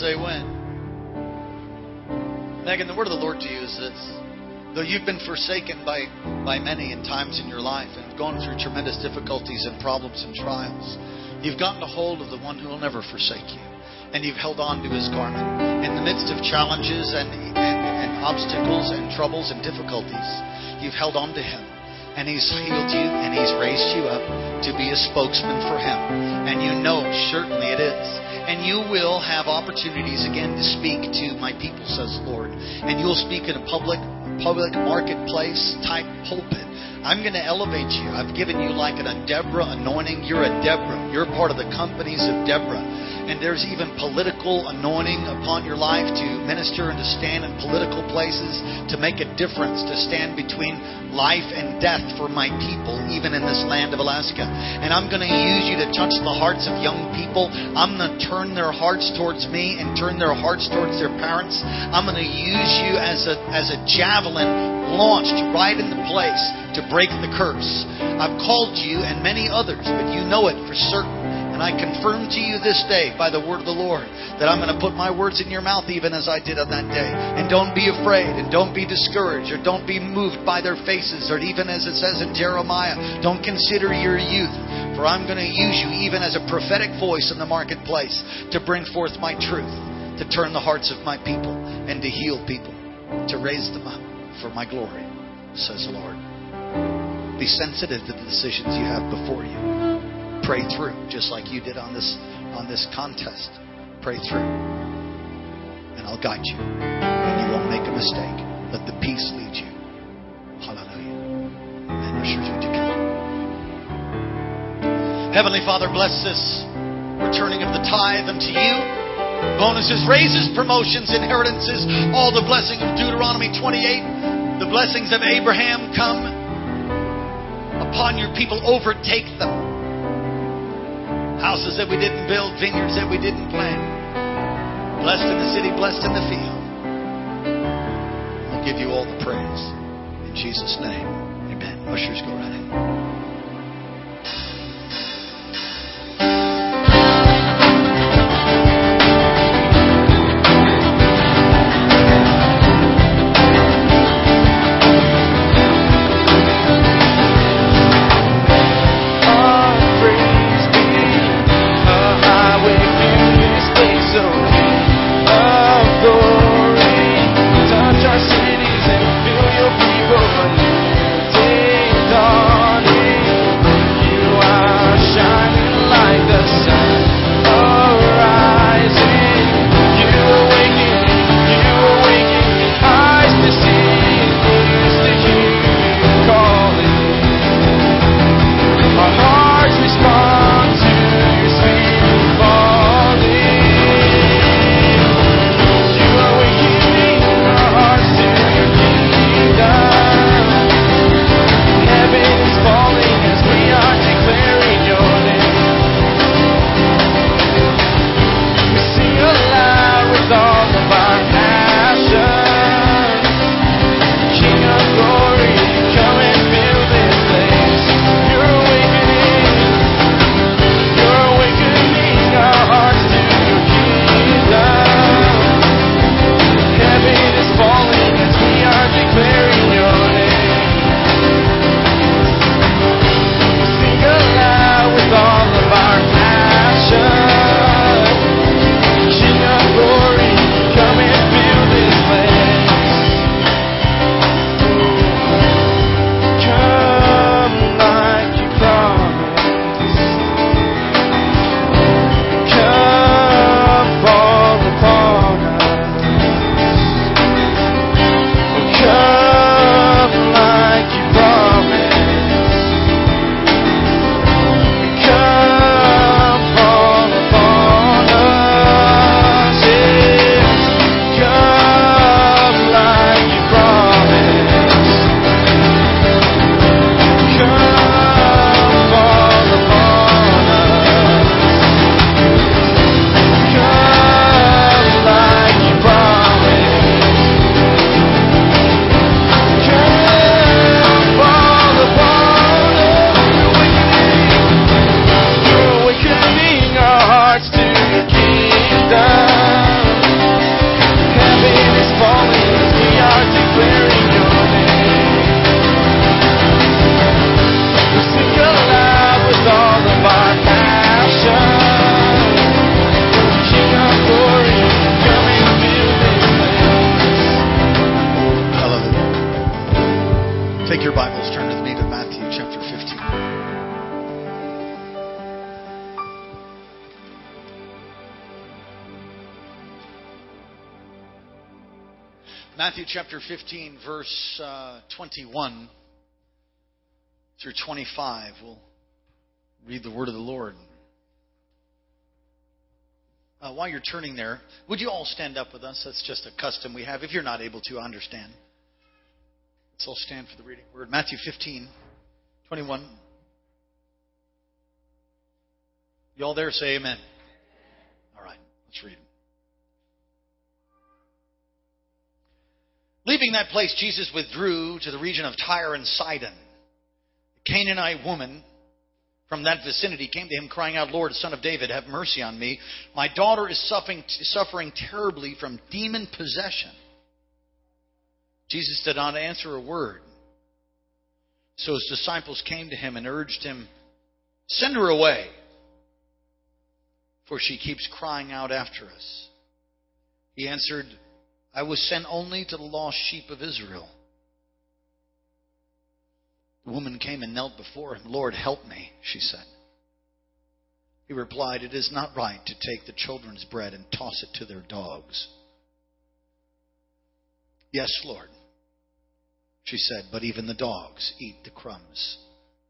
say when. Megan, the word of the Lord to you is this. Though you've been forsaken by, by many in times in your life and gone through tremendous difficulties and problems and trials, you've gotten a hold of the one who will never forsake you. And you've held on to his garment. In the midst of challenges and, and, and obstacles and troubles and difficulties, you've held on to him and He's healed you and He's raised you up to be a spokesman for Him. And you know, certainly it is. And you will have opportunities again to speak to my people, says the Lord. And you'll speak in a public, public marketplace type pulpit. I'm going to elevate you. I've given you like an, a Deborah anointing. You're a Deborah. You're part of the companies of Deborah. And there's even political anointing upon your life to minister and to stand in political places, to make a difference, to stand between life and death for my people, even in this land of Alaska. And I'm going to use you to touch the hearts of young people. I'm going to turn their hearts towards me and turn their hearts towards their parents. I'm going to use you as a, as a javelin launched right in the place to break the curse. I've called you and many others, but you know it for certain. And I confirm to you this day by the word of the Lord that I'm going to put my words in your mouth even as I did on that day. And don't be afraid and don't be discouraged or don't be moved by their faces or even as it says in Jeremiah, don't consider your youth. For I'm going to use you even as a prophetic voice in the marketplace to bring forth my truth, to turn the hearts of my people and to heal people, to raise them up for my glory, says the Lord. Be sensitive to the decisions you have before you. Pray through, just like you did on this on this contest. Pray through, and I'll guide you, and you won't make a mistake. Let the peace lead you. Hallelujah. Amen. Ushers, would you come? Heavenly Father, bless this returning of the tithe unto you. Bonuses, raises, promotions, inheritances, all the blessing of Deuteronomy 28, the blessings of Abraham come upon your people, overtake them houses that we didn't build, vineyards that we didn't plant. Blessed in the city, blessed in the field. We'll give you all the praise. In Jesus' name, amen. Ushers, go right. Take your Bibles, turn with me to Matthew chapter 15. Matthew chapter 15, verse uh, 21 through 25. We'll read the word of the Lord. Uh, while you're turning there, would you all stand up with us? That's just a custom we have. If you're not able to, I understand. Let's all stand for the reading word. Matthew 15, 21. You all there? Say amen. All right, let's read. Leaving that place, Jesus withdrew to the region of Tyre and Sidon. A Canaanite woman from that vicinity came to him, crying out, Lord, son of David, have mercy on me. My daughter is suffering, suffering terribly from demon possession. Jesus did not answer a word. So his disciples came to him and urged him, Send her away, for she keeps crying out after us. He answered, I was sent only to the lost sheep of Israel. The woman came and knelt before him. Lord, help me, she said. He replied, It is not right to take the children's bread and toss it to their dogs. Yes, Lord, she said, but even the dogs eat the crumbs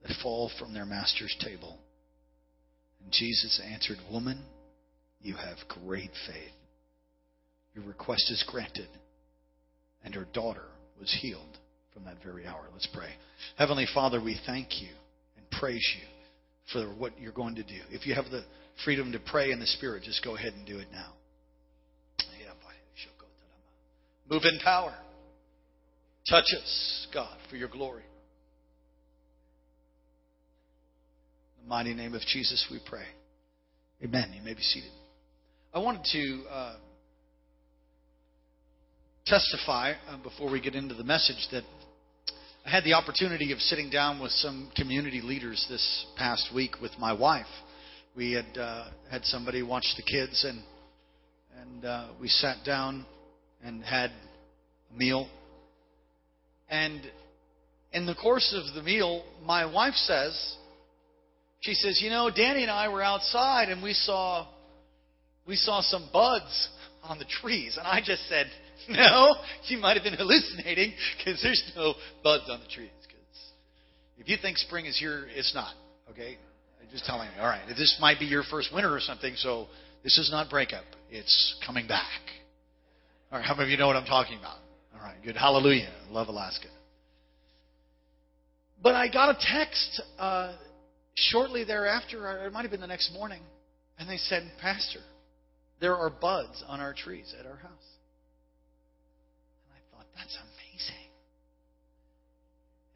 that fall from their master's table. And Jesus answered, Woman, you have great faith. Your request is granted. And her daughter was healed from that very hour. Let's pray. Heavenly Father, we thank you and praise you for what you're going to do. If you have the freedom to pray in the Spirit, just go ahead and do it now. Move in power. Touch us, God, for your glory. In the mighty name of Jesus, we pray. Amen. You may be seated. I wanted to uh, testify uh, before we get into the message that I had the opportunity of sitting down with some community leaders this past week with my wife. We had uh, had somebody watch the kids, and and uh, we sat down and had a meal. And in the course of the meal, my wife says, she says, you know, Danny and I were outside and we saw we saw some buds on the trees, and I just said, no, she might have been hallucinating because there's no buds on the trees. Because if you think spring is here, it's not. Okay, I'm just telling you. All right, this might be your first winter or something, so this is not breakup. It's coming back. All right, how many of you know what I'm talking about? All right, good. Hallelujah. Love Alaska. But I got a text uh, shortly thereafter, or it might have been the next morning, and they said, Pastor, there are buds on our trees at our house. And I thought, that's amazing.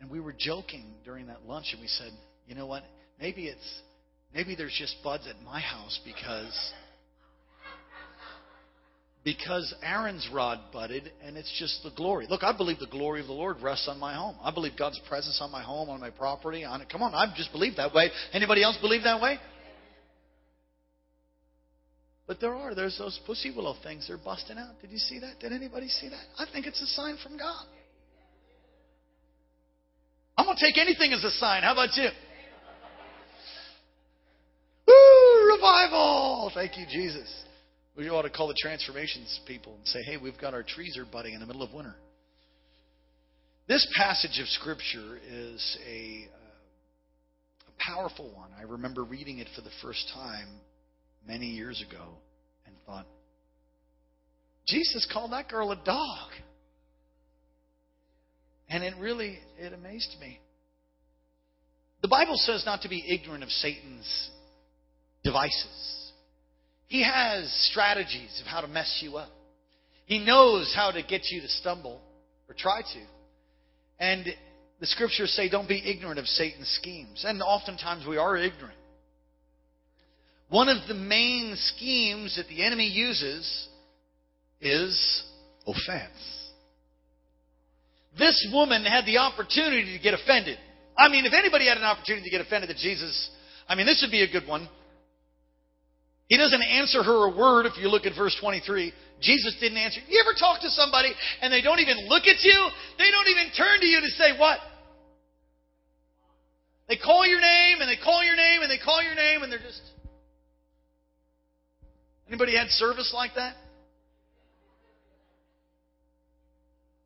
And we were joking during that lunch, and we said, you know what? Maybe it's maybe there's just buds at my house because because Aaron's rod budded, and it's just the glory. Look, I believe the glory of the Lord rests on my home. I believe God's presence on my home, on my property, on it. Come on, I just believe that way. Anybody else believe that way? But there are. There's those pussy willow things. They're busting out. Did you see that? Did anybody see that? I think it's a sign from God. I'm going to take anything as a sign. How about you? Woo! Revival! Thank you, Jesus. We ought to call the transformations people and say, hey, we've got our trees are budding in the middle of winter. This passage of Scripture is a, uh, a powerful one. I remember reading it for the first time many years ago and thought, Jesus called that girl a dog. And it really it amazed me. The Bible says not to be ignorant of Satan's devices. He has strategies of how to mess you up. He knows how to get you to stumble or try to. And the scriptures say don't be ignorant of Satan's schemes. And oftentimes we are ignorant. One of the main schemes that the enemy uses is offense. This woman had the opportunity to get offended. I mean, if anybody had an opportunity to get offended at Jesus, I mean, this would be a good one. He doesn't answer her a word if you look at verse 23. Jesus didn't answer. You ever talk to somebody and they don't even look at you? They don't even turn to you to say what? They call your name and they call your name and they call your name and they're just Anybody had service like that?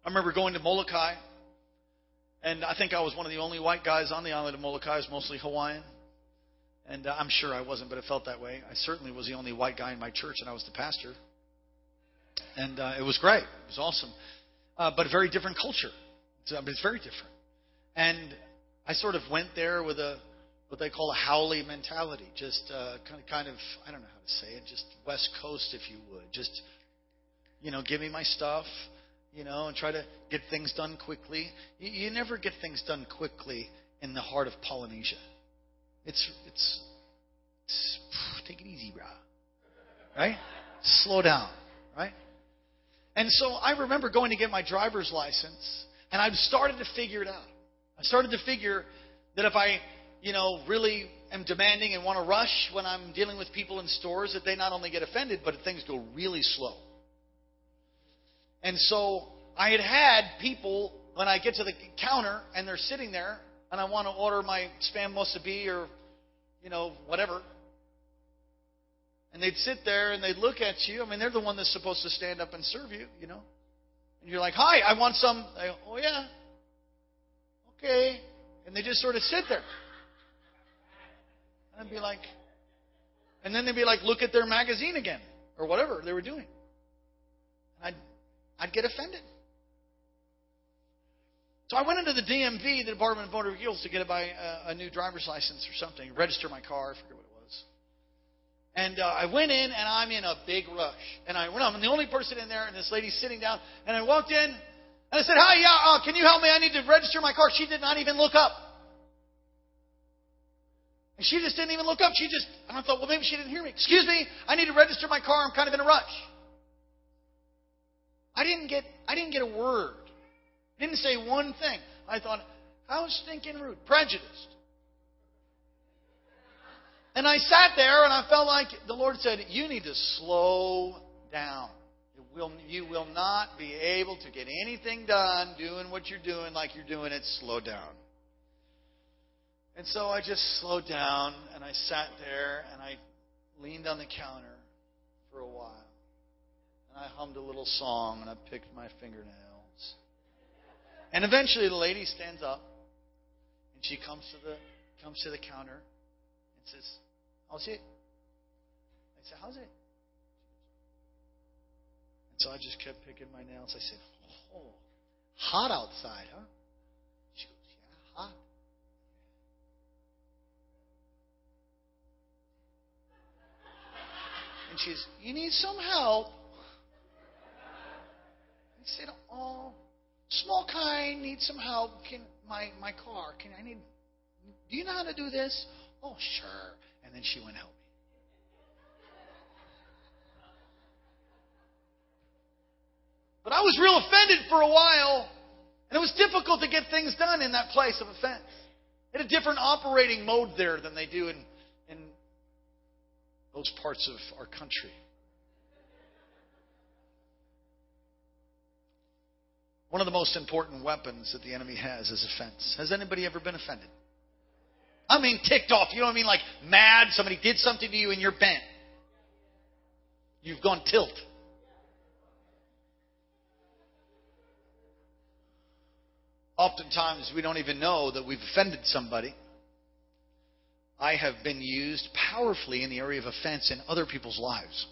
I remember going to Molokai, and I think I was one of the only white guys on the island of Molokai. I was mostly Hawaiian. And uh, I'm sure I wasn't, but it felt that way. I certainly was the only white guy in my church, and I was the pastor. And uh, it was great. It was awesome. Uh, but a very different culture. It's, uh, it's very different. And I sort of went there with a what they call a haole mentality, just uh, kind of, kind of, I don't know how to say it, just West Coast, if you would, just, you know, give me my stuff, you know, and try to get things done quickly. You, you never get things done quickly in the heart of Polynesia. It's, it's, it's take it easy, bro. Right? Slow down, right? And so I remember going to get my driver's license, and I started to figure it out. I started to figure that if I you know, really am demanding and want to rush when I'm dealing with people in stores, that they not only get offended, but things go really slow. And so I had had people, when I get to the counter and they're sitting there, and I want to order my spam musubi or, you know, whatever. And they'd sit there and they'd look at you. I mean, they're the one that's supposed to stand up and serve you, you know. And you're like, hi, I want some. They go, oh, yeah. Okay. And they just sort of sit there. And I'd be like, and then they'd be like, look at their magazine again, or whatever they were doing. And I'd, I'd get offended. So I went into the DMV, the Department of Motor Vehicles, to get a, a, a new driver's license or something, register my car, I forget what it was. And uh, I went in, and I'm in a big rush. And I went, I'm the only person in there, and this lady's sitting down. And I walked in, and I said, Hi, yeah, uh, can you help me? I need to register my car. She did not even look up. And she just didn't even look up. She just, and I thought, well, maybe she didn't hear me. Excuse me, I need to register my car. I'm kind of in a rush. I didn't get, I didn't get a word. Didn't say one thing. I thought, how stinking rude, prejudiced. And I sat there and I felt like the Lord said, you need to slow down. You will not be able to get anything done doing what you're doing like you're doing it. Slow down. And so I just slowed down and I sat there and I leaned on the counter for a while. And I hummed a little song and I picked my fingernails. And eventually the lady stands up and she comes to the comes to the counter and says, How's it? I said, How's it? And so I just kept picking my nails. I said, Oh, hot outside, huh? She goes, Yeah, hot. And she says, You need some help. I said, Oh, small kind needs some help. Can my my car? Can I need? Do you know how to do this? Oh, sure. And then she went help me. But I was real offended for a while, and it was difficult to get things done in that place of offense. They had a different operating mode there than they do in, in those parts of our country. One of the most important weapons that the enemy has is offense. Has anybody ever been offended? I mean, ticked off. You know what I mean? Like mad. Somebody did something to you and you're bent. You've gone tilt. Oftentimes, we don't even know that we've offended somebody. I have been used powerfully in the area of offense in other people's lives.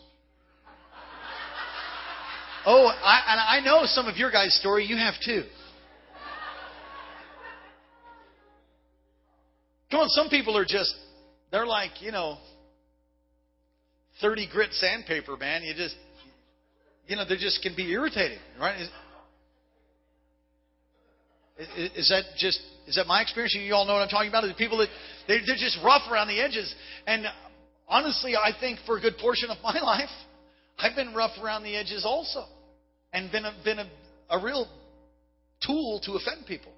Oh, I, and I know some of your guys' story. You have too. Come on, some people are just, they're like, you know, 30 grit sandpaper, man. You just, you know, they just can be irritating, right? Is, is that just is that my experience? You all know what I'm talking about. The people that they're just rough around the edges. And honestly, I think for a good portion of my life, I've been rough around the edges also, and been a, been a, a real tool to offend people.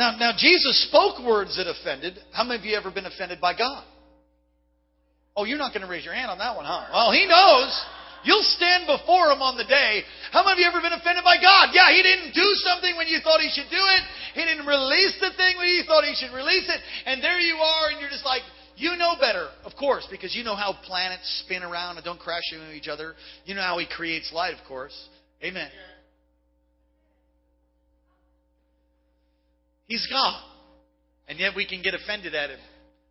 Now, now Jesus spoke words that offended. How many of you ever been offended by God? Oh, you're not going to raise your hand on that one, huh? Well, He knows. You'll stand before Him on the day. How many of you ever been offended by God? Yeah, He didn't do something when you thought He should do it. He didn't release the thing when you thought He should release it. And there you are, and you're just like, you know better, of course, because you know how planets spin around and don't crash into each other. You know how He creates light, of course. Amen. He's God. And yet we can get offended at Him.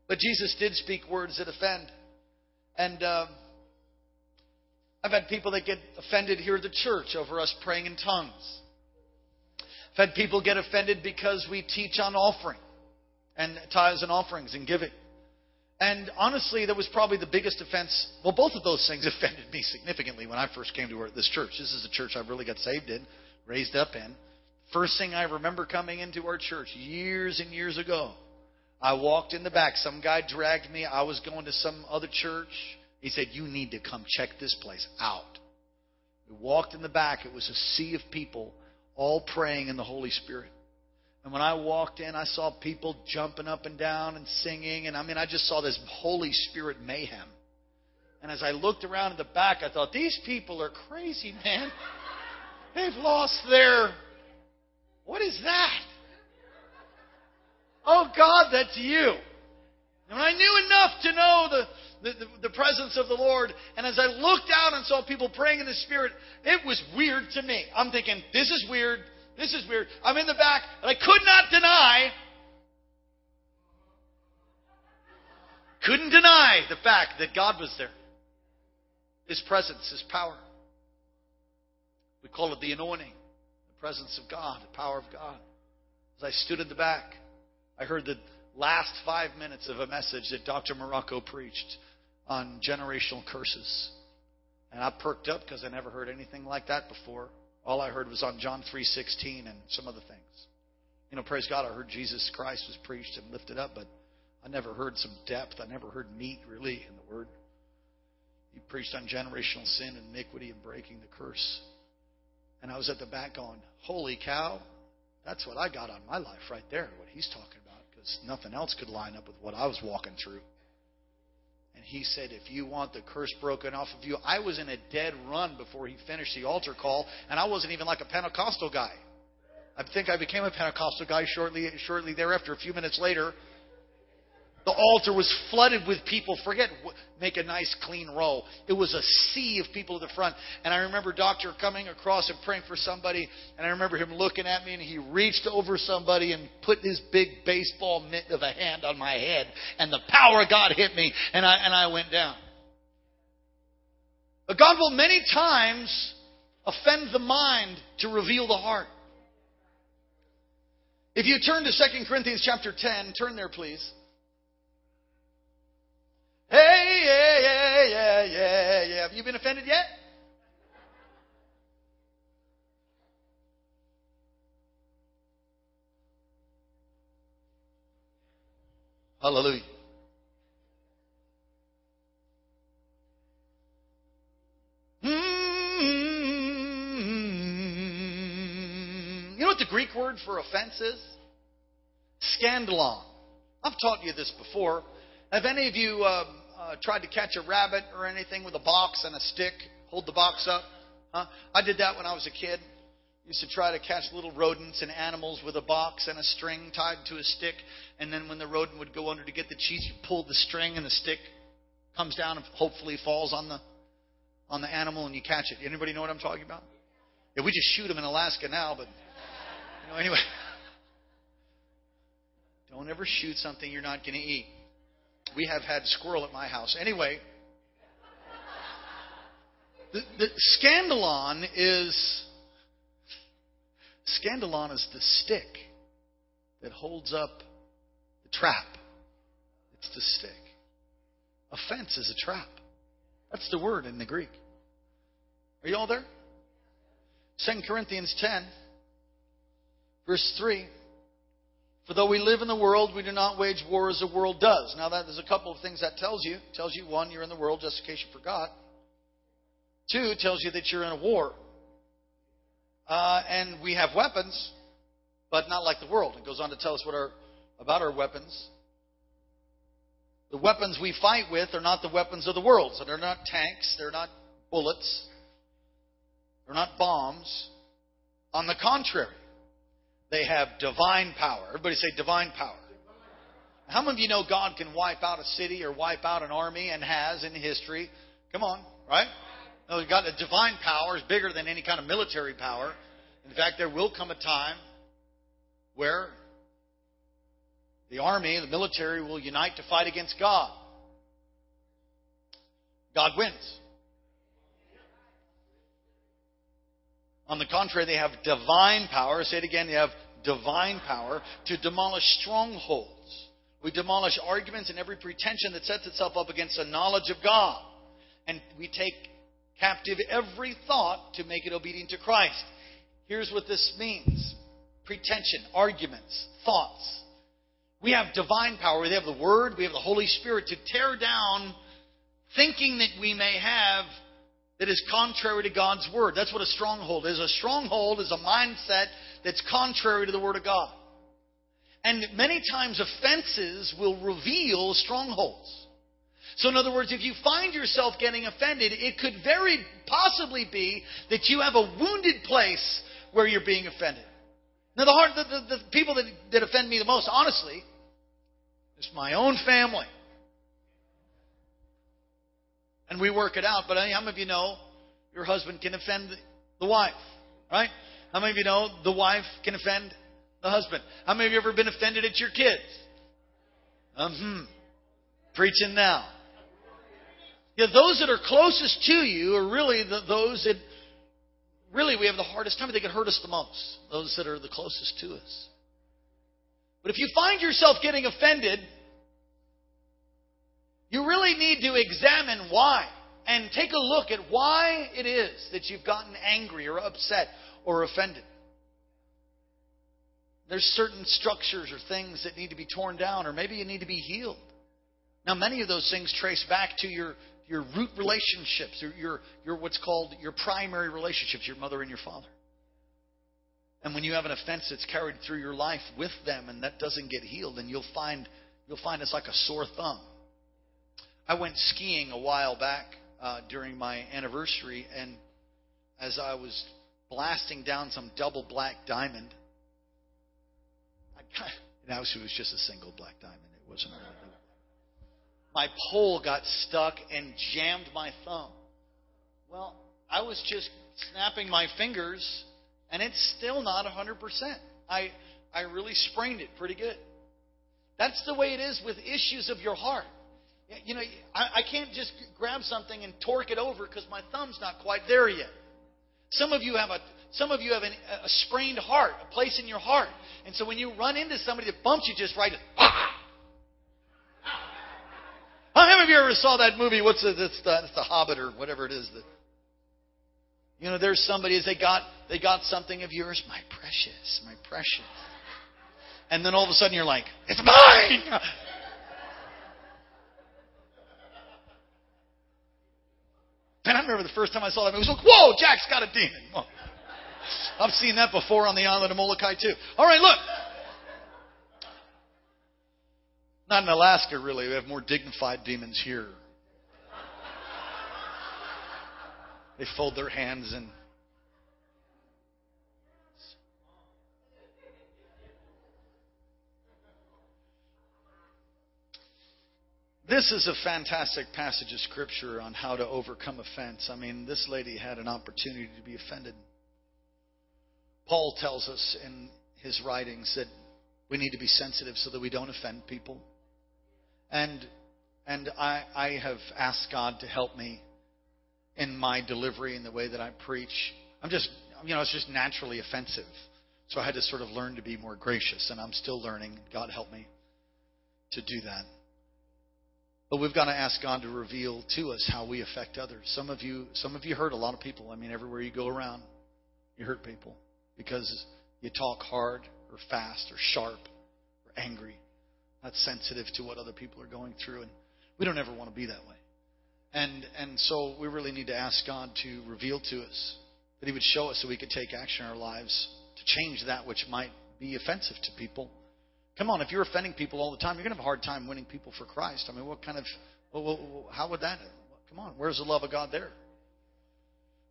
But Jesus did speak words that offend. And um, I've had people that get offended here at the church over us praying in tongues. I've had people get offended because we teach on offering and tithes and offerings and giving. And honestly, that was probably the biggest offense. Well, both of those things offended me significantly when I first came to this church. This is the church I really got saved in, raised up in. First thing I remember coming into our church years and years ago, I walked in the back. Some guy dragged me. I was going to some other church. He said, You need to come check this place out. We walked in the back. It was a sea of people all praying in the Holy Spirit. And when I walked in, I saw people jumping up and down and singing. And I mean, I just saw this Holy Spirit mayhem. And as I looked around in the back, I thought, these people are crazy, man. They've lost their. What is that? Oh, God, that's you. And I knew enough to know the, the, the, the, presence of the Lord. And as I looked out and saw people praying in the Spirit, it was weird to me. I'm thinking, this is weird. This is weird. I'm in the back, and I could not deny, couldn't deny the fact that God was there. His presence, His power. We call it the anointing, the presence of God, the power of God. As I stood in the back, I heard the last five minutes of a message that Dr. Morocco preached on generational curses. And I perked up because I never heard anything like that before. All I heard was on John 3:16 and some other things. You know, praise God, I heard Jesus Christ was preached and lifted up, but I never heard some depth. I never heard meat really in the word. He preached on generational sin and iniquity and breaking the curse. And I was at the back going, "Holy cow, that's what I got on my life right there, what he's talking about, because nothing else could line up with what I was walking through." He said, If you want the curse broken off of you, I was in a dead run before he finished the altar call, and I wasn't even like a Pentecostal guy. I think I became a Pentecostal guy shortly, shortly thereafter. A few minutes later, the altar was flooded with people. Forget make a nice clean row. It was a sea of people at the front. And I remember Doctor coming across and praying for somebody. And I remember him looking at me and he reached over somebody and put his big baseball mitt of a hand on my head. And the power of God hit me and I, and I went down. But God will many times offend the mind to reveal the heart. If you turn to 2 Corinthians chapter 10, turn there please. Hey, yeah, yeah, yeah, yeah, yeah. Have you been offended yet? Hallelujah. Hmm. You know what the Greek word for offense is? Scandalon. I've taught you this before. Have any of you uh, uh, tried to catch a rabbit or anything with a box and a stick? Hold the box up? Huh? I did that when I was a kid. Used to try to catch little rodents and animals with a box and a string tied to a stick, and then when the rodent would go under to get the cheese, you pull the string and the stick comes down and hopefully falls on the on the animal and you catch it. Anybody know what I'm talking about? Yeah, we just shoot them in Alaska now, but you know anyway. Don't ever shoot something you're not going to eat. We have had squirrel at my house. Anyway, the, the scandalon is scandalon is the stick that holds up the trap. It's the stick. Offense is a trap. That's the word in the Greek. Are you all there? 2 Corinthians 10, verse 3. For though we live in the world, we do not wage war as the world does. Now, that, there's a couple of things that tells you. It tells you, one, you're in the world, justification for God. Two, it tells you that you're in a war. Uh, and we have weapons, but not like the world. It goes on to tell us what our, about our weapons. The weapons we fight with are not the weapons of the world. So they're not tanks, they're not bullets, they're not bombs. On the contrary, they have divine power. Everybody say divine power. How many of you know God can wipe out a city or wipe out an army and has in history? Come on, right? No, God, a divine power is bigger than any kind of military power. In fact, there will come a time where the army, the military will unite to fight against God. God wins. On the contrary, they have divine power. Say it again. They have divine power to demolish strongholds. We demolish arguments and every pretension that sets itself up against the knowledge of God. And we take captive every thought to make it obedient to Christ. Here's what this means pretension, arguments, thoughts. We have divine power. We have the Word, we have the Holy Spirit to tear down thinking that we may have that is contrary to God's Word. That's what a stronghold is. A stronghold is a mindset that's contrary to the Word of God. And many times offenses will reveal strongholds. So, in other words, if you find yourself getting offended, it could very possibly be that you have a wounded place where you're being offended. Now, the, hard, the, the, the people that, that offend me the most, honestly, is my own family. And we work it out. But how many of you know your husband can offend the wife? Right? How many of you know the wife can offend the husband? How many of you ever been offended at your kids? Um, hmm. Preaching now. Yeah, those that are closest to you are really the, those that really we have the hardest time. They can hurt us the most. Those that are the closest to us. But if you find yourself getting offended, you really need to examine why and take a look at why it is that you've gotten angry or upset or offended. There's certain structures or things that need to be torn down, or maybe you need to be healed. Now, many of those things trace back to your your root relationships, or your, your what's called your primary relationships, your mother and your father. And when you have an offense that's carried through your life with them and that doesn't get healed, then you'll find you'll find it's like a sore thumb. I went skiing a while back uh, during my anniversary, and as I was blasting down some double black diamond, I kind of, it was just a single black diamond. It wasn't a my pole got stuck and jammed my thumb. Well, I was just snapping my fingers, and it's still not 100%. I, I really sprained it pretty good. That's the way it is with issues of your heart. You know, I, I can't just grab something and torque it over because my thumb's not quite there yet. Some of you have a some of you have an, a sprained heart, a place in your heart, and so when you run into somebody that bumps you just right, ah, how many of you ever saw that movie? What's it? It's the, it's the Hobbit or whatever it is. That you know, there's somebody as they got they got something of yours, my precious, my precious, and then all of a sudden you're like, it's mine. And I remember the first time I saw that it was like, whoa, Jack's got a demon. I've seen that before on the island of Molokai too. All right, look. Not in Alaska, really. We have more dignified demons here. They fold their hands and. This is a fantastic passage of Scripture on how to overcome offense. I mean, this lady had an opportunity to be offended. Paul tells us in his writings that we need to be sensitive so that we don't offend people. And and I, I have asked God to help me in my delivery and the way that I preach. I'm just you know, it's just naturally offensive. So I had to sort of learn to be more gracious, and I'm still learning. God help me to do that. But we've got to ask God to reveal to us how we affect others. Some of you, some of you hurt a lot of people. I mean, everywhere you go around, you hurt people because you talk hard or fast or sharp or angry not sensitive to what other people are going through, and we don't ever want to be that way. And and so we really need to ask God to reveal to us that He would show us so we could take action in our lives to change that which might be offensive to people. Come on, if you're offending people all the time, you're going to have a hard time winning people for Christ. I mean, what kind of, well, how would that? Come on, where's the love of God there?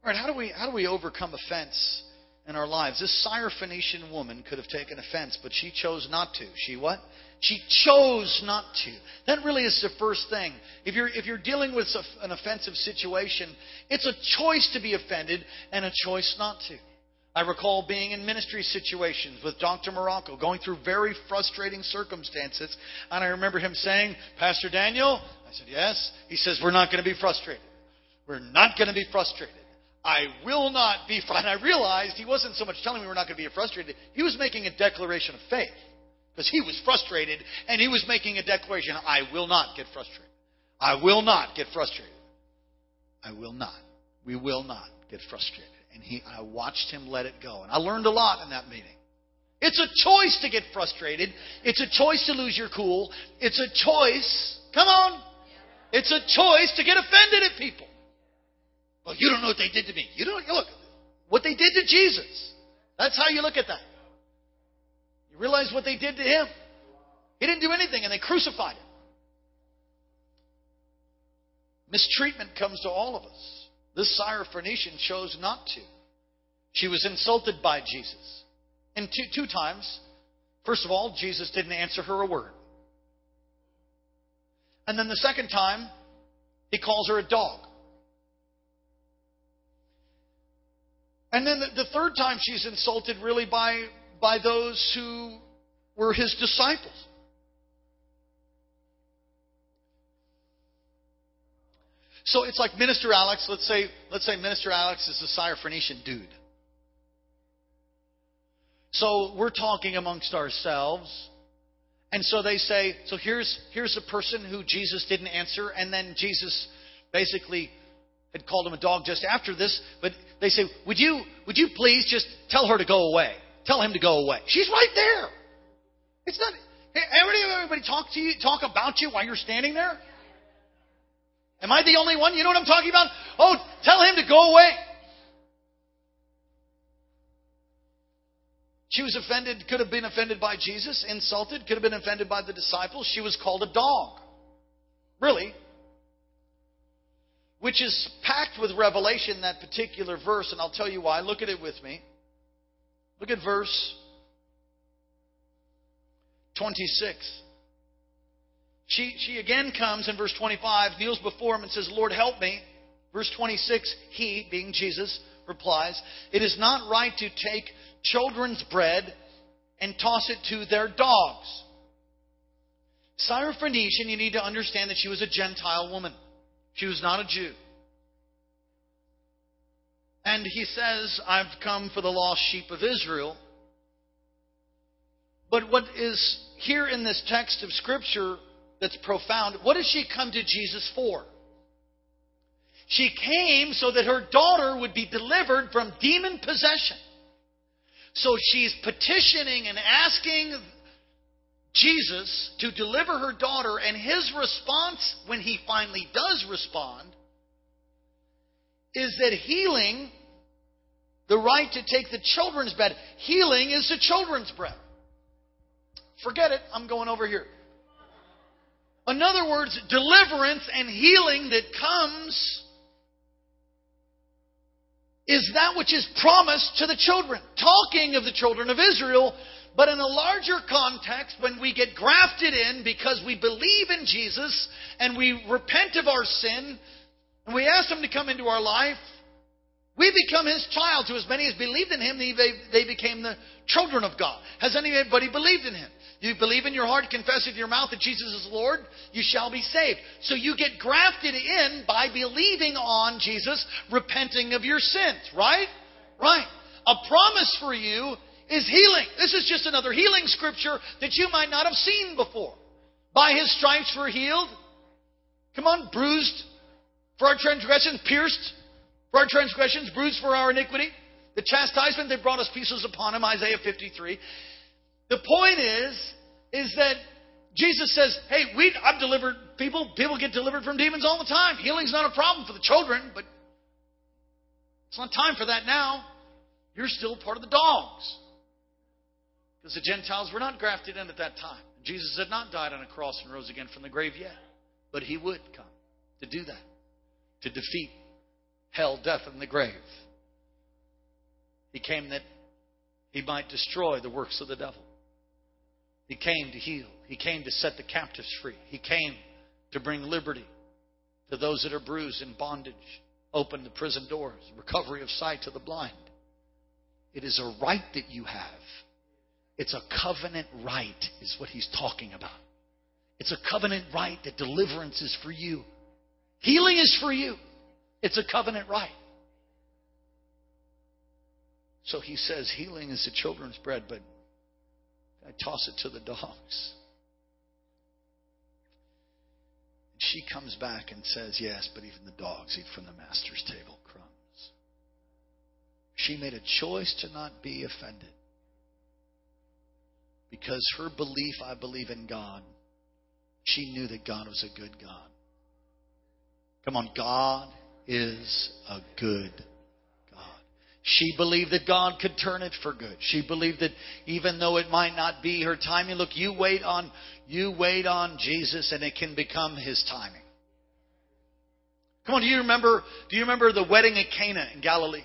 All right, how do we how do we overcome offense in our lives. This Syrophoenician woman could have taken offense, but she chose not to. She what? She chose not to. That really is the first thing. If you're, if you're dealing with an offensive situation, it's a choice to be offended and a choice not to. I recall being in ministry situations with Dr. Morocco, going through very frustrating circumstances. And I remember him saying, Pastor Daniel, I said, Yes. He says, We're not going to be frustrated. We're not going to be frustrated. I will not be frustrated. I realized he wasn't so much telling me we're not going to be frustrated, he was making a declaration of faith. Because he was frustrated and he was making a declaration I will not get frustrated. I will not get frustrated. I will not. We will not get frustrated and he, I watched him let it go. And I learned a lot in that meeting. It's a choice to get frustrated. It's a choice to lose your cool. It's a choice. Come on. It's a choice to get offended at people. Well, you don't know what they did to me. You don't look what they did to Jesus. That's how you look at that. You realize what they did to him. He didn't do anything, and they crucified him. Mistreatment comes to all of us. This Syrophoenician chose not to. She was insulted by Jesus. And two, two times, first of all, Jesus didn't answer her a word. And then the second time, he calls her a dog. And then the, the third time she's insulted really by, by those who were his disciples. So it's like Minister Alex, let's say, let's say Minister Alex is a Syrophoenician dude. So we're talking amongst ourselves. And so they say, so here's here's a person who Jesus didn't answer, and then Jesus basically had called him a dog just after this, but they say, Would you would you please just tell her to go away? Tell him to go away. She's right there. It's not everybody, everybody talk to you talk about you while you're standing there? Am I the only one? You know what I'm talking about? Oh, tell him to go away. She was offended, could have been offended by Jesus, insulted, could have been offended by the disciples. She was called a dog. Really. Which is packed with revelation, that particular verse, and I'll tell you why. Look at it with me. Look at verse 26. She, she again comes in verse 25, kneels before him and says, Lord, help me. Verse 26, he, being Jesus, replies, It is not right to take children's bread and toss it to their dogs. Syrophoenician, you need to understand that she was a Gentile woman. She was not a Jew. And he says, I've come for the lost sheep of Israel. But what is here in this text of Scripture that's profound. What does she come to Jesus for? She came so that her daughter would be delivered from demon possession. So she's petitioning and asking Jesus to deliver her daughter, and his response, when he finally does respond, is that healing, the right to take the children's bed, healing is the children's bread. Forget it, I'm going over here. In other words, deliverance and healing that comes is that which is promised to the children. Talking of the children of Israel, but in a larger context, when we get grafted in because we believe in Jesus and we repent of our sin and we ask Him to come into our life, we become His child. To as many as believed in Him, they became the children of God. Has anybody believed in Him? You believe in your heart, confess with your mouth that Jesus is Lord, you shall be saved. So you get grafted in by believing on Jesus, repenting of your sins, right? Right. A promise for you is healing. This is just another healing scripture that you might not have seen before. By his stripes we're healed. Come on, bruised for our transgressions, pierced for our transgressions, bruised for our iniquity. The chastisement that brought us pieces upon him, Isaiah 53. The point is, is that Jesus says, hey, we, I've delivered people. People get delivered from demons all the time. Healing's not a problem for the children, but it's not time for that now. You're still part of the dogs. Because the Gentiles were not grafted in at that time. Jesus had not died on a cross and rose again from the grave yet. But he would come to do that, to defeat hell, death, and the grave. He came that he might destroy the works of the devil. He came to heal. He came to set the captives free. He came to bring liberty to those that are bruised in bondage, open the prison doors, recovery of sight to the blind. It is a right that you have. It's a covenant right, is what he's talking about. It's a covenant right that deliverance is for you. Healing is for you. It's a covenant right. So he says, healing is the children's bread, but I toss it to the dogs. And she comes back and says, Yes, but even the dogs eat from the master's table crumbs. She made a choice to not be offended. Because her belief, I believe in God, she knew that God was a good God. Come on, God is a good she believed that God could turn it for good. She believed that even though it might not be her timing, look, you wait on you wait on Jesus and it can become his timing. Come on, do you remember do you remember the wedding at Cana in Galilee?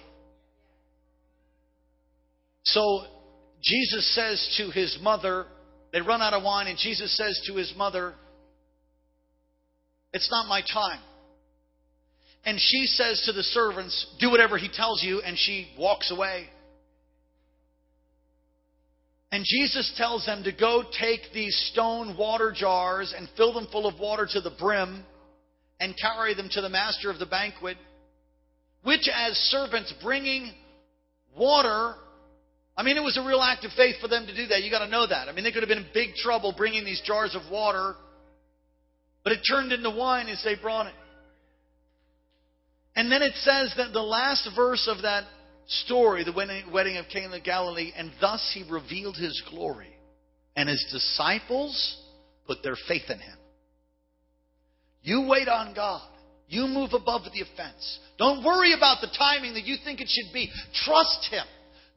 So Jesus says to his mother, they run out of wine and Jesus says to his mother, it's not my time. And she says to the servants, Do whatever he tells you, and she walks away. And Jesus tells them to go take these stone water jars and fill them full of water to the brim and carry them to the master of the banquet, which, as servants bringing water, I mean, it was a real act of faith for them to do that. You got to know that. I mean, they could have been in big trouble bringing these jars of water, but it turned into wine as they brought it. And then it says that the last verse of that story, the wedding of Cana of Galilee, and thus he revealed his glory. And his disciples put their faith in him. You wait on God. You move above the offense. Don't worry about the timing that you think it should be. Trust him.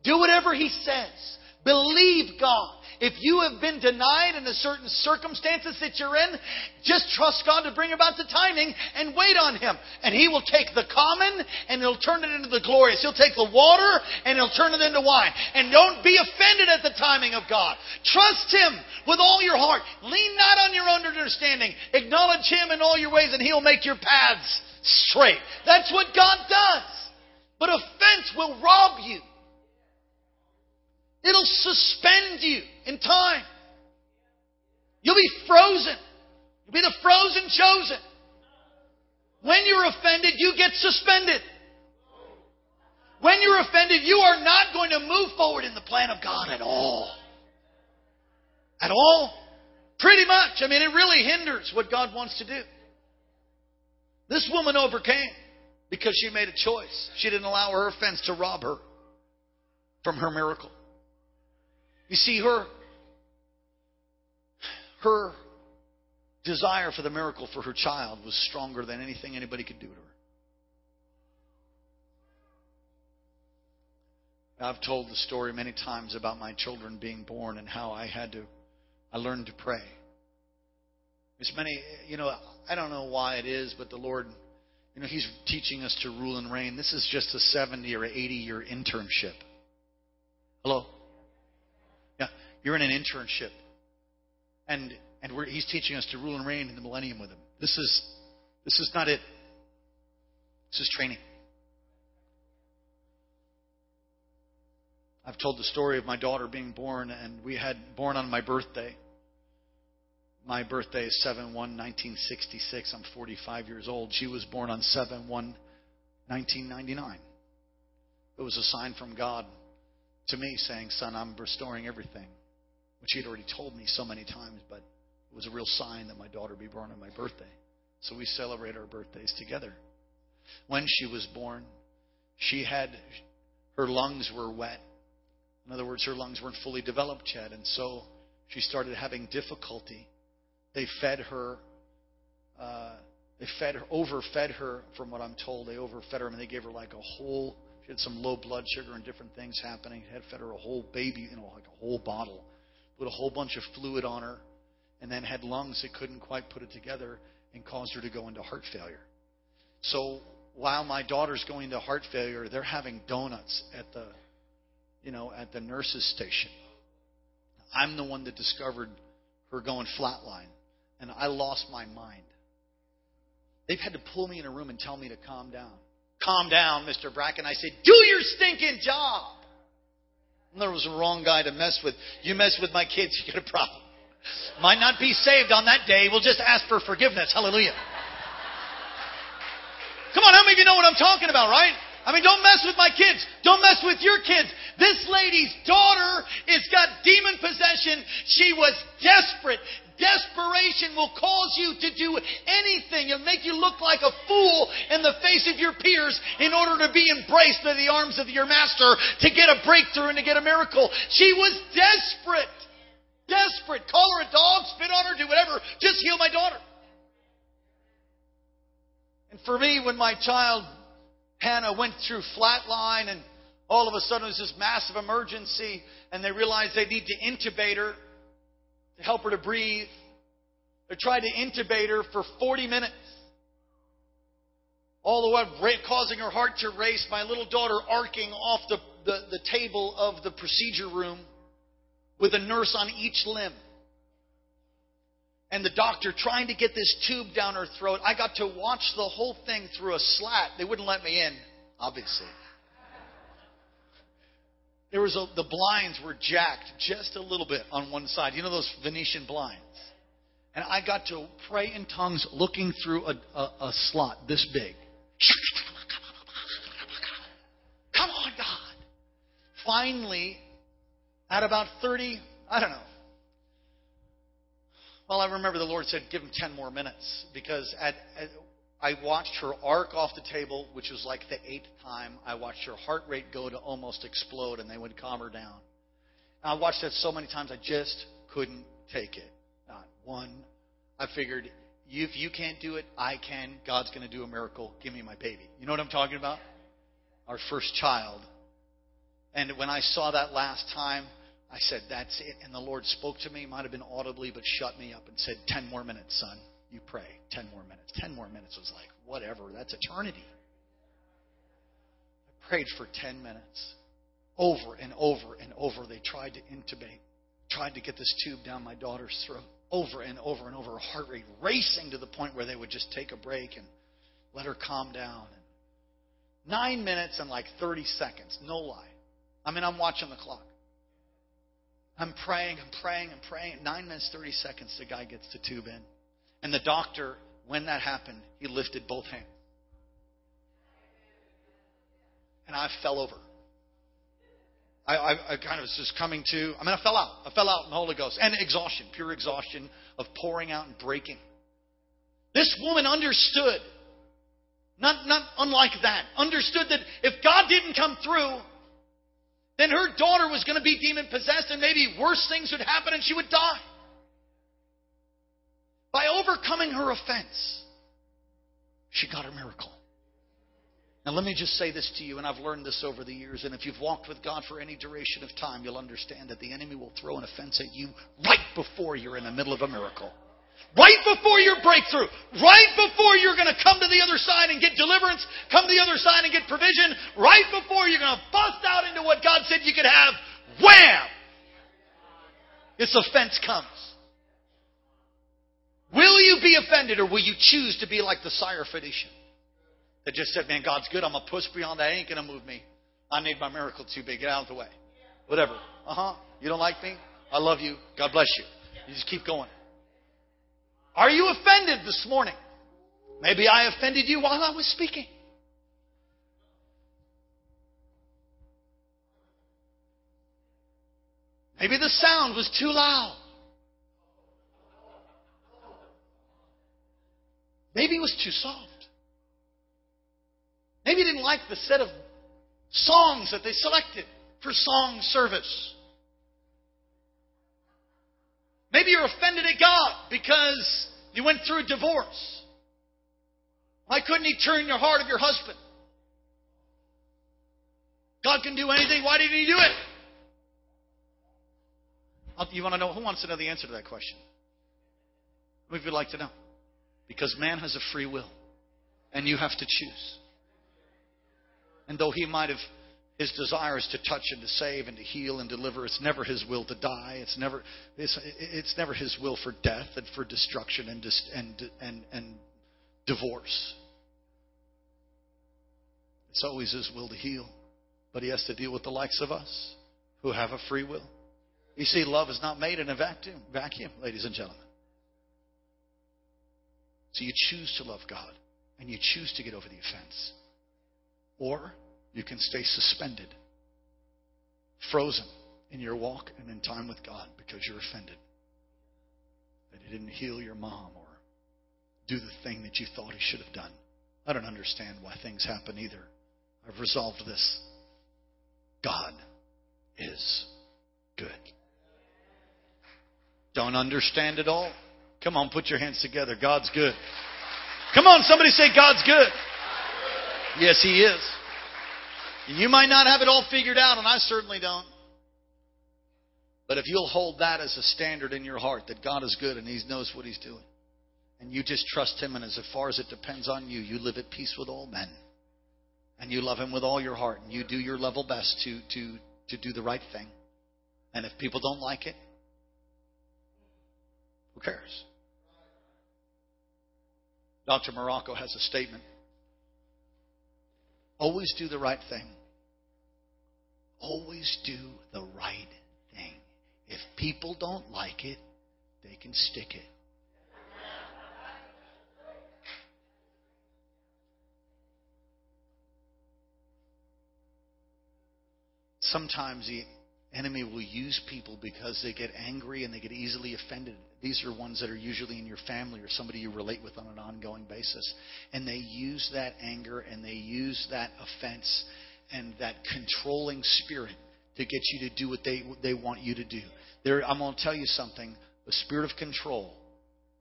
Do whatever he says. Believe God. If you have been denied in the certain circumstances that you're in, just trust God to bring about the timing and wait on Him. And He will take the common and He'll turn it into the glorious. He'll take the water and He'll turn it into wine. And don't be offended at the timing of God. Trust Him with all your heart. Lean not on your own understanding. Acknowledge Him in all your ways and He'll make your paths straight. That's what God does. But offense will rob you. It'll suspend you in time. You'll be frozen. You'll be the frozen chosen. When you're offended, you get suspended. When you're offended, you are not going to move forward in the plan of God at all. At all. Pretty much. I mean, it really hinders what God wants to do. This woman overcame because she made a choice. She didn't allow her offense to rob her from her miracle. You see, her, her desire for the miracle for her child was stronger than anything anybody could do to her. I've told the story many times about my children being born and how I had to, I learned to pray. There's many, you know, I don't know why it is, but the Lord, you know, He's teaching us to rule and reign. This is just a 70 or 80 year internship. Hello? You're in an internship. And, and he's teaching us to rule and reign in the millennium with him. This is, this is not it. This is training. I've told the story of my daughter being born, and we had born on my birthday. My birthday is 7 1 1966. I'm 45 years old. She was born on 7 1 1999. It was a sign from God to me saying, Son, I'm restoring everything which he had already told me so many times, but it was a real sign that my daughter would be born on my birthday. So we celebrate our birthdays together. When she was born, she had her lungs were wet. In other words, her lungs weren't fully developed yet, and so she started having difficulty. They fed her. Uh, they fed her, overfed her, from what I'm told. They overfed her, and they gave her like a whole. She had some low blood sugar and different things happening. Had fed her a whole baby, you know, like a whole bottle put a whole bunch of fluid on her, and then had lungs that couldn't quite put it together and caused her to go into heart failure. So while my daughter's going to heart failure, they're having donuts at the, you know, at the nurse's station. I'm the one that discovered her going flatline, and I lost my mind. They've had to pull me in a room and tell me to calm down. Calm down, Mr. Bracken. I said, do your stinking job. There was a wrong guy to mess with. You mess with my kids, you get a problem. Might not be saved on that day. We'll just ask for forgiveness. Hallelujah. Come on, how many of you know what I'm talking about, right? I mean, don't mess with my kids. Don't mess with your kids. This lady's daughter has got demon possession. She was desperate. Desperation will cause you to do anything and make you look like a fool in the face of your peers in order to be embraced by the arms of your master to get a breakthrough and to get a miracle. She was desperate. Desperate. Call her a dog, spit on her, do whatever. Just heal my daughter. And for me, when my child Hannah went through flatline and all of a sudden it was this massive emergency and they realized they need to intubate her to help her to breathe. They tried to intubate her for 40 minutes. All the while causing her heart to race, my little daughter arcing off the, the, the table of the procedure room with a nurse on each limb. And the doctor trying to get this tube down her throat. I got to watch the whole thing through a slat. They wouldn't let me in, obviously. There was a, the blinds were jacked just a little bit on one side. You know those Venetian blinds? And I got to pray in tongues looking through a, a, a slot this big. Come on, God. Finally, at about 30, I don't know. Well, I remember the Lord said, give him 10 more minutes because at, at I watched her arc off the table, which was like the eighth time. I watched her heart rate go to almost explode, and they would calm her down. And I watched that so many times, I just couldn't take it. Not one. I figured, if you can't do it, I can. God's going to do a miracle. Give me my baby. You know what I'm talking about? Our first child. And when I saw that last time, I said, That's it. And the Lord spoke to me, might have been audibly, but shut me up and said, Ten more minutes, son you pray 10 more minutes. 10 more minutes was like, whatever, that's eternity. I prayed for 10 minutes. Over and over and over, they tried to intubate, tried to get this tube down my daughter's throat. Over and over and over, her heart rate racing to the point where they would just take a break and let her calm down. Nine minutes and like 30 seconds, no lie. I mean, I'm watching the clock. I'm praying, I'm praying, I'm praying. Nine minutes, 30 seconds, the guy gets the tube in. And the doctor, when that happened, he lifted both hands. And I fell over. I, I, I, kind of was just coming to, I mean, I fell out. I fell out in the Holy Ghost. And exhaustion, pure exhaustion of pouring out and breaking. This woman understood, not, not unlike that, understood that if God didn't come through, then her daughter was going to be demon possessed and maybe worse things would happen and she would die. By overcoming her offense, she got her miracle. Now, let me just say this to you, and I've learned this over the years, and if you've walked with God for any duration of time, you'll understand that the enemy will throw an offense at you right before you're in the middle of a miracle. Right before your breakthrough, right before you're going to come to the other side and get deliverance, come to the other side and get provision, right before you're going to bust out into what God said you could have, wham! This offense comes. Will you be offended or will you choose to be like the Syrophoenician that just said, Man, God's good. I'm to push beyond that. ain't going to move me. I need my miracle too big. Get out of the way. Whatever. Uh huh. You don't like me? I love you. God bless you. You just keep going. Are you offended this morning? Maybe I offended you while I was speaking. Maybe the sound was too loud. Maybe it was too soft. Maybe you didn't like the set of songs that they selected for song service. Maybe you're offended at God because you went through a divorce. Why couldn't He turn your heart of your husband? God can do anything. Why didn't He do it? You want to know who wants to know the answer to that question? Who would like to know? Because man has a free will. And you have to choose. And though he might have his desire is to touch and to save and to heal and deliver. It's never his will to die. It's never it's, it's never his will for death and for destruction and and and and divorce. It's always his will to heal, but he has to deal with the likes of us who have a free will. You see, love is not made in a vacuum, vacuum, ladies and gentlemen. So you choose to love God and you choose to get over the offense. Or you can stay suspended, frozen in your walk and in time with God because you're offended that He didn't heal your mom or do the thing that you thought He should have done. I don't understand why things happen either. I've resolved this. God is good. Don't understand it all? Come on, put your hands together. God's good. Come on, somebody say, God's good. Yes, He is. You might not have it all figured out, and I certainly don't. But if you'll hold that as a standard in your heart that God is good and He knows what He's doing, and you just trust Him, and as far as it depends on you, you live at peace with all men, and you love Him with all your heart, and you do your level best to to to do the right thing. And if people don't like it, who cares? Dr. Morocco has a statement. Always do the right thing. Always do the right thing. If people don't like it, they can stick it. Sometimes the enemy will use people because they get angry and they get easily offended. These are ones that are usually in your family or somebody you relate with on an ongoing basis. And they use that anger and they use that offense and that controlling spirit to get you to do what they, they want you to do. There, I'm going to tell you something. The spirit of control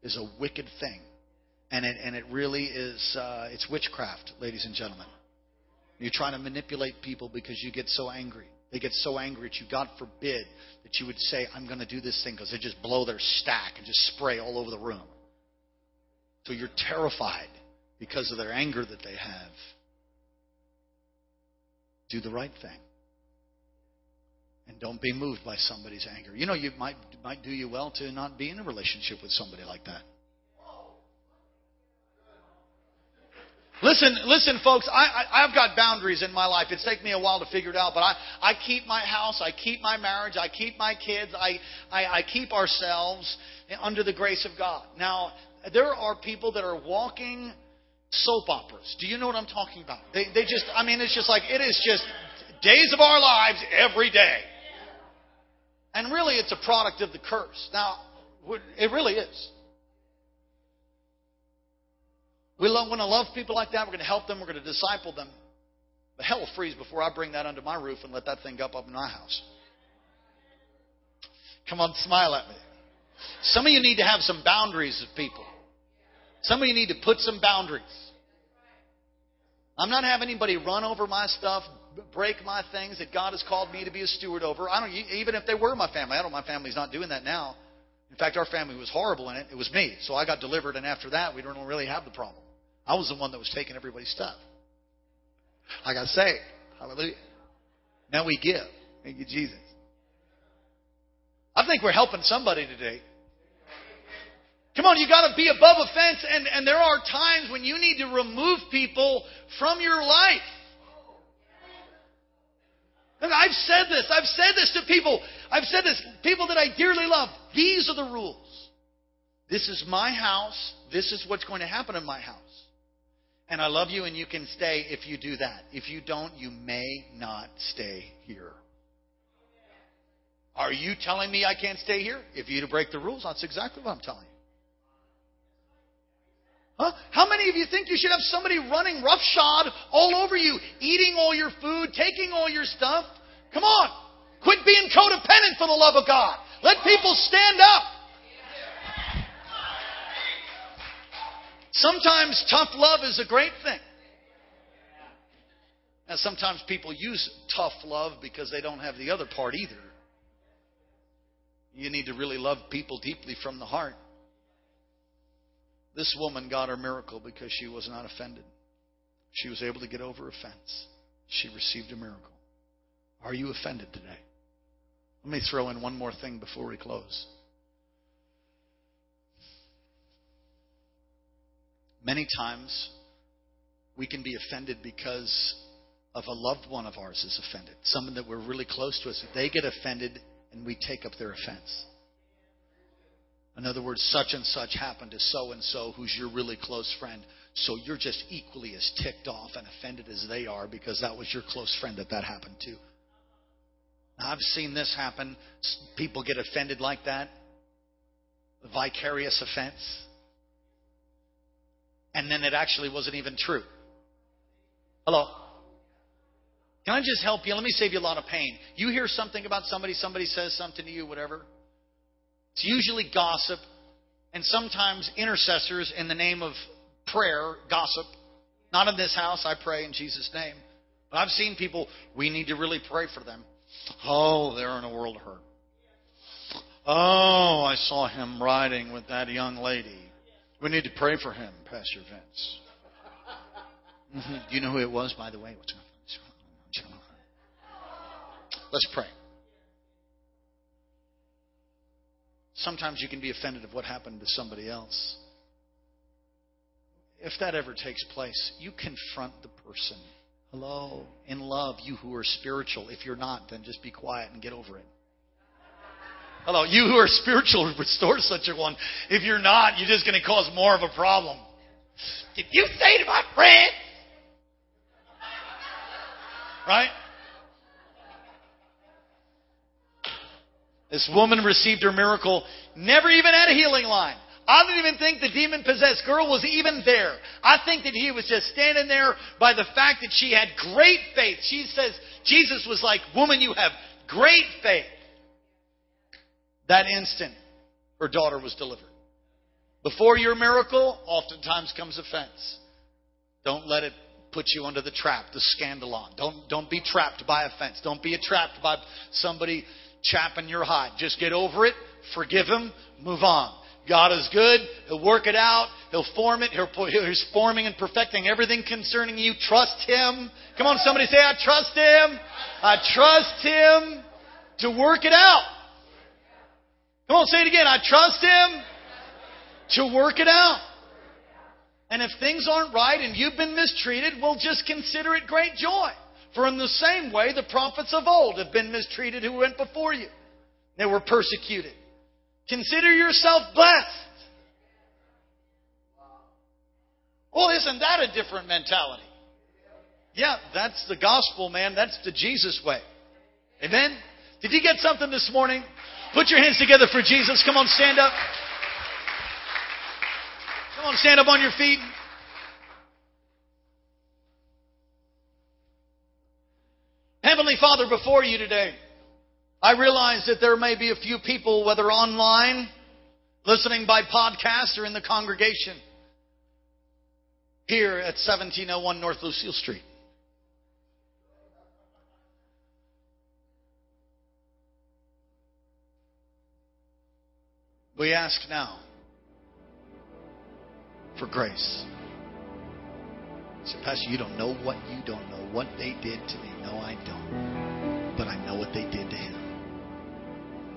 is a wicked thing. And it, and it really is, uh, it's witchcraft, ladies and gentlemen. You're trying to manipulate people because you get so angry. They get so angry at you. God forbid that you would say, I'm going to do this thing because they just blow their stack and just spray all over the room. So you're terrified because of their anger that they have. Do the right thing. And don't be moved by somebody's anger. You know, you might might do you well to not be in a relationship with somebody like that. Listen, listen, folks. I, I, I've got boundaries in my life. It's taken me a while to figure it out, but I, I keep my house, I keep my marriage, I keep my kids, I, I, I keep ourselves under the grace of God. Now, there are people that are walking soap operas. Do you know what I'm talking about? They, they just, I mean, it's just like it is just days of our lives every day. And really, it's a product of the curse. Now, it really is. We love, want to love people like that. We're going to help them. We're going to disciple them. But hell will freeze before I bring that under my roof and let that thing up up in my house. Come on, smile at me. Some of you need to have some boundaries of people. Some of you need to put some boundaries. I'm not having anybody run over my stuff, break my things that God has called me to be a steward over. I don't even if they were my family. I don't. My family's not doing that now. In fact, our family was horrible in it. It was me. So I got delivered, and after that, we don't really have the problem. I was the one that was taking everybody's stuff. I got. Hallelujah. Now we give. Thank you, Jesus. I think we're helping somebody today. Come on, you got to be above offense, and, and there are times when you need to remove people from your life. And I've said this. I've said this to people. I've said this. People that I dearly love. These are the rules. This is my house. This is what's going to happen in my house. And I love you, and you can stay if you do that. If you don't, you may not stay here. Are you telling me I can't stay here? If you to break the rules, that's exactly what I'm telling you. Huh? How many of you think you should have somebody running roughshod all over you, eating all your food, taking all your stuff? Come on. Quit being codependent for the love of God. Let people stand up. Sometimes tough love is a great thing. Now, sometimes people use tough love because they don't have the other part either. You need to really love people deeply from the heart. This woman got her miracle because she was not offended. She was able to get over offense. She received a miracle. Are you offended today? Let me throw in one more thing before we close. Many times we can be offended because of a loved one of ours is offended, someone that we're really close to us, they get offended and we take up their offense. In other words, such and such happened to so and so who's your really close friend. So you're just equally as ticked off and offended as they are because that was your close friend that that happened to. Now, I've seen this happen. People get offended like that. Vicarious offense. And then it actually wasn't even true. Hello? Can I just help you? Let me save you a lot of pain. You hear something about somebody, somebody says something to you, whatever. It's usually gossip, and sometimes intercessors in the name of prayer gossip. Not in this house, I pray in Jesus' name. But I've seen people, we need to really pray for them. Oh, they're in a world of hurt. Oh, I saw him riding with that young lady. We need to pray for him, Pastor Vince. Mm-hmm. Do you know who it was, by the way? Let's pray. Sometimes you can be offended of what happened to somebody else. If that ever takes place, you confront the person. Hello, in love, you who are spiritual. If you're not, then just be quiet and get over it. Hello, you who are spiritual, restore such a one. If you're not, you're just going to cause more of a problem. Did you say to my friend? Right? This woman received her miracle, never even had a healing line. I don't even think the demon possessed girl was even there. I think that he was just standing there by the fact that she had great faith. She says, Jesus was like, Woman, you have great faith. That instant, her daughter was delivered. Before your miracle, oftentimes comes offense. Don't let it put you under the trap, the scandalon. Don't, don't be trapped by offense. Don't be trapped by somebody chapping your hide. Just get over it, forgive him, move on. God is good. He'll work it out. He'll form it. He'll, he's forming and perfecting everything concerning you. Trust Him. Come on, somebody say, I trust Him. I trust Him to work it out. Come on, say it again. I trust Him to work it out. And if things aren't right and you've been mistreated, well, just consider it great joy. For in the same way, the prophets of old have been mistreated who went before you. They were persecuted. Consider yourself blessed. Well, isn't that a different mentality? Yeah, that's the gospel, man. That's the Jesus way. Amen? Did you get something this morning? Put your hands together for Jesus. Come on, stand up. Come on, stand up on your feet. Heavenly Father, before you today, I realize that there may be a few people, whether online, listening by podcast, or in the congregation here at 1701 North Lucille Street. We ask now for grace. So, Pastor, you don't know what you don't know what they did to me. No, I don't. But I know what they did to him.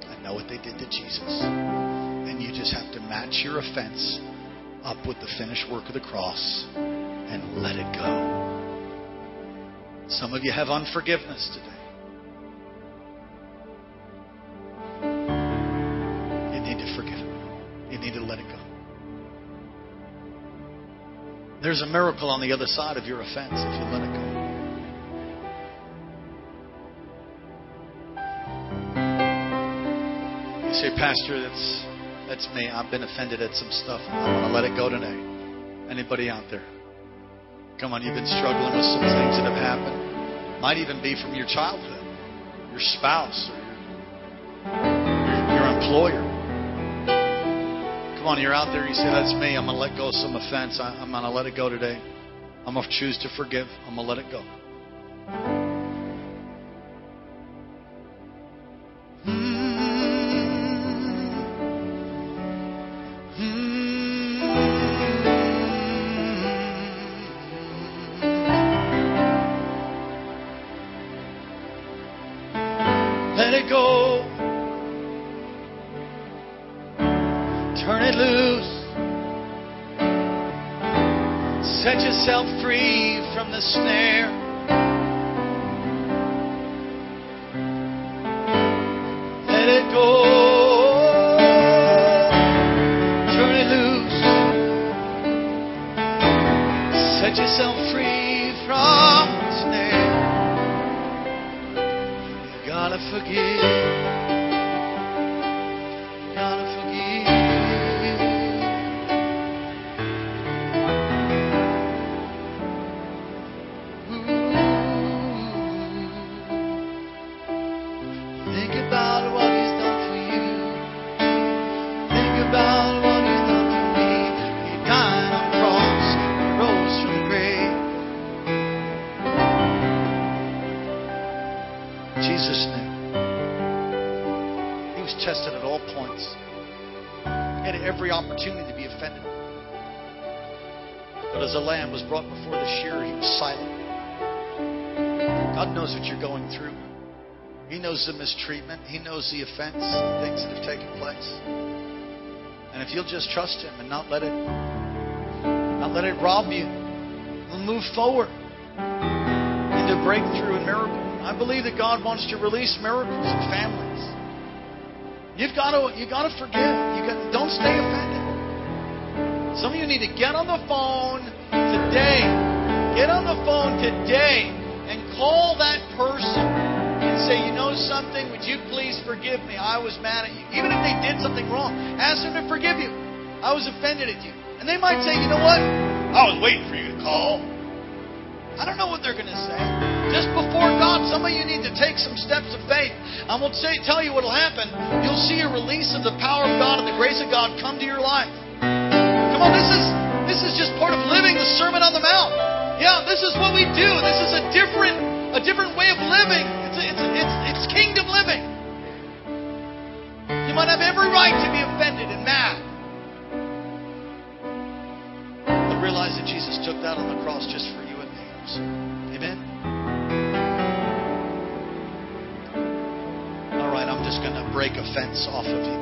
I know what they did to Jesus. And you just have to match your offense up with the finished work of the cross and let it go. Some of you have unforgiveness today. There's a miracle on the other side of your offense if you let it go. You say, Pastor, that's that's me. I've been offended at some stuff. I want to let it go today. Anybody out there? Come on, you've been struggling with some things that have happened. Might even be from your childhood, your spouse, or your, your employer. Come on, you're out there. You say, That's me. I'm going to let go of some offense. I, am going to let it go today. I'm going to choose to forgive. I'm going to let it go. Yourself free from the snare. The mistreatment. He knows the offense, things that have taken place. And if you'll just trust Him and not let it, not let it rob you, we'll move forward into breakthrough and miracle. I believe that God wants to release miracles in families. You've got to, you got to forgive. You got, don't stay offended. Some of you need to get on the phone today. Get on the phone today and call that person say, you know something? Would you please forgive me? I was mad at you. Even if they did something wrong, ask them to forgive you. I was offended at you. And they might say, you know what? I was waiting for you to call. I don't know what they're going to say. Just before God, some of you need to take some steps of faith. I won't say, tell you what will happen. You'll see a release of the power of God and the grace of God come to your life. Come on, this is this is just part of living the Sermon on the Mount. Yeah, this is what we do. This is a different a different way of living. It's it's it's, it's kingdom living. You might have every right to be offended and mad. But realize that Jesus took that on the cross just for you and me. Amen. All right, I'm just going to break a fence off of you.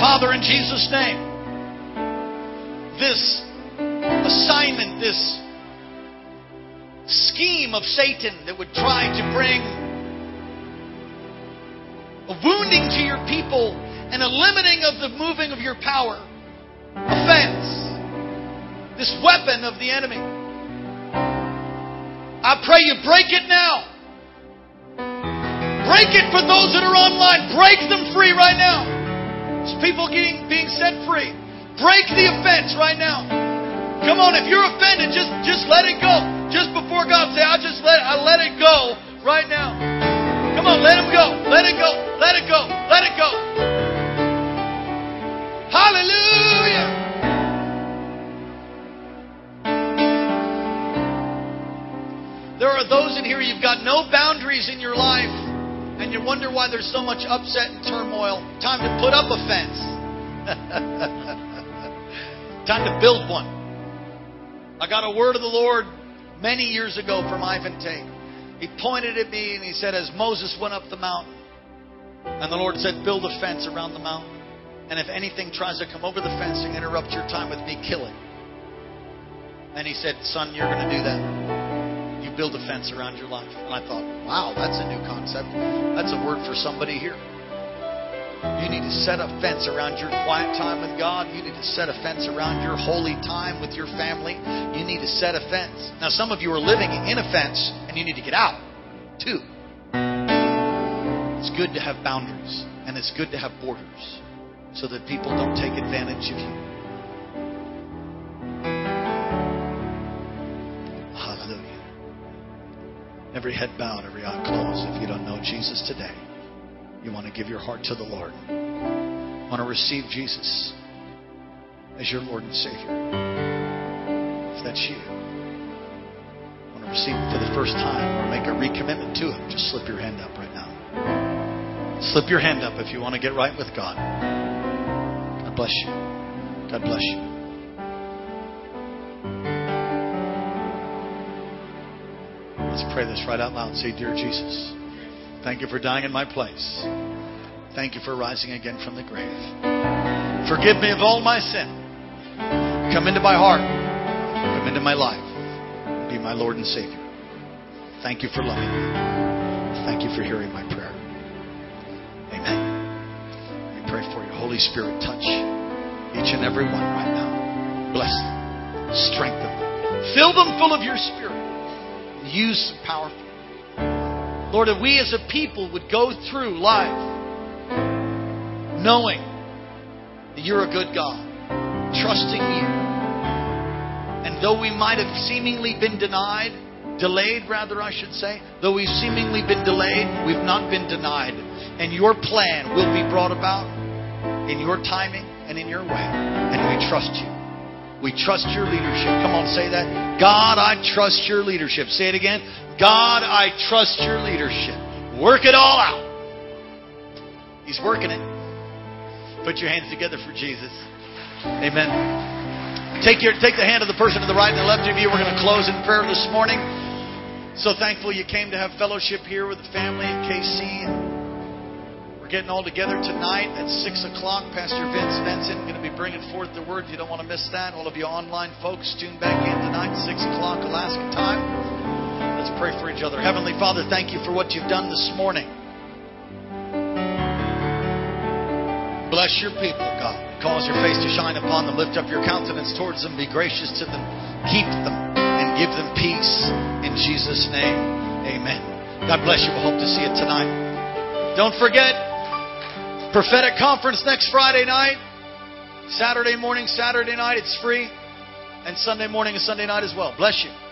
Father, in Jesus' name, this assignment, this scheme of Satan that would try to bring a wounding to your people and a limiting of the moving of your power, offense, this weapon of the enemy. I pray you break it now. Break it for those that are online. Break them free right now. People being set free. Break the offense right now. Come on, if you're offended, just just let it go. Just before God, say, I just let I let it go right now. Come on, let him go. Let it go. Let it go. Let it go. Hallelujah. There are those in here you've got no boundaries in your life and you wonder why there's so much upset and turmoil. Time to put up a fence. Time to build one. I got a word of the Lord many years ago from Ivan Tait. He pointed at me and he said, as Moses went up the mountain, and the Lord said, build a fence around the mountain. And if anything tries to come over the fence and interrupt your time with me, kill it. And he said, son, you're going to do that you build a fence around your life. And I thought, wow, that's a new concept. That's a word for somebody here. You need to set a fence around your quiet time with God. You need to set a fence around your holy time with your family. You need to set a fence. Now, some of you are living in a fence and you need to get out, too. It's good to have boundaries and it's good to have borders so that people don't take advantage of you. Hallelujah. Every head bowed, every eye closed. If you don't know Jesus today, you want to give your heart to the Lord. You Want to receive Jesus as your Lord and Savior. If that's you, want to receive Him for the first time or make a recommitment to Him, just slip your hand up right now. Slip your hand up if you want to get right with God. God bless you. God bless you. Let's pray this right out loud. Say, Dear Jesus, thank you for dying in my place. Thank you for rising again from the grave. Forgive me of all my sin. Come into my heart. Come into my life. Be my Lord and Savior. Thank you for loving me. Thank you for hearing my prayer. Amen. We pray for your Holy Spirit touch each and every one right now. Bless them. Strengthen them. Fill them full of your Spirit use them powerfully. Lord, that we as a people would go through life knowing that you're a good God, trusting you. And though we might have seemingly been denied, delayed rather, I should say, though we've seemingly been delayed, we've not been denied. And your plan will be brought about in your timing and in your way. And we trust you. We trust your leadership. Come on, say that. God, I trust your leadership. Say it again. God, I trust your leadership. Work it all out. He's working it. Put your hands together for Jesus. Amen. Take your take the hand of the person to the right and the left of you. We're going to close in prayer this morning. So thankful you came to have fellowship here with the family at KC getting all together tonight at 6 o'clock. Pastor Vince Benson going to be bringing forth the word. If You don't want to miss that. All of you online folks, tune back in tonight, 6 o'clock Alaska time. Let's pray for each other. Heavenly Father, thank you for what you've done this morning. Bless your people, God. Cause your face to shine upon them. Lift up your countenance towards them. Be gracious to them. Keep them and give them peace. In Jesus' name, amen. God bless you. We hope to see you tonight. Don't forget, Prophetic conference next Friday night. Saturday morning, Saturday night, it's free. And Sunday morning and Sunday night as well. Bless you.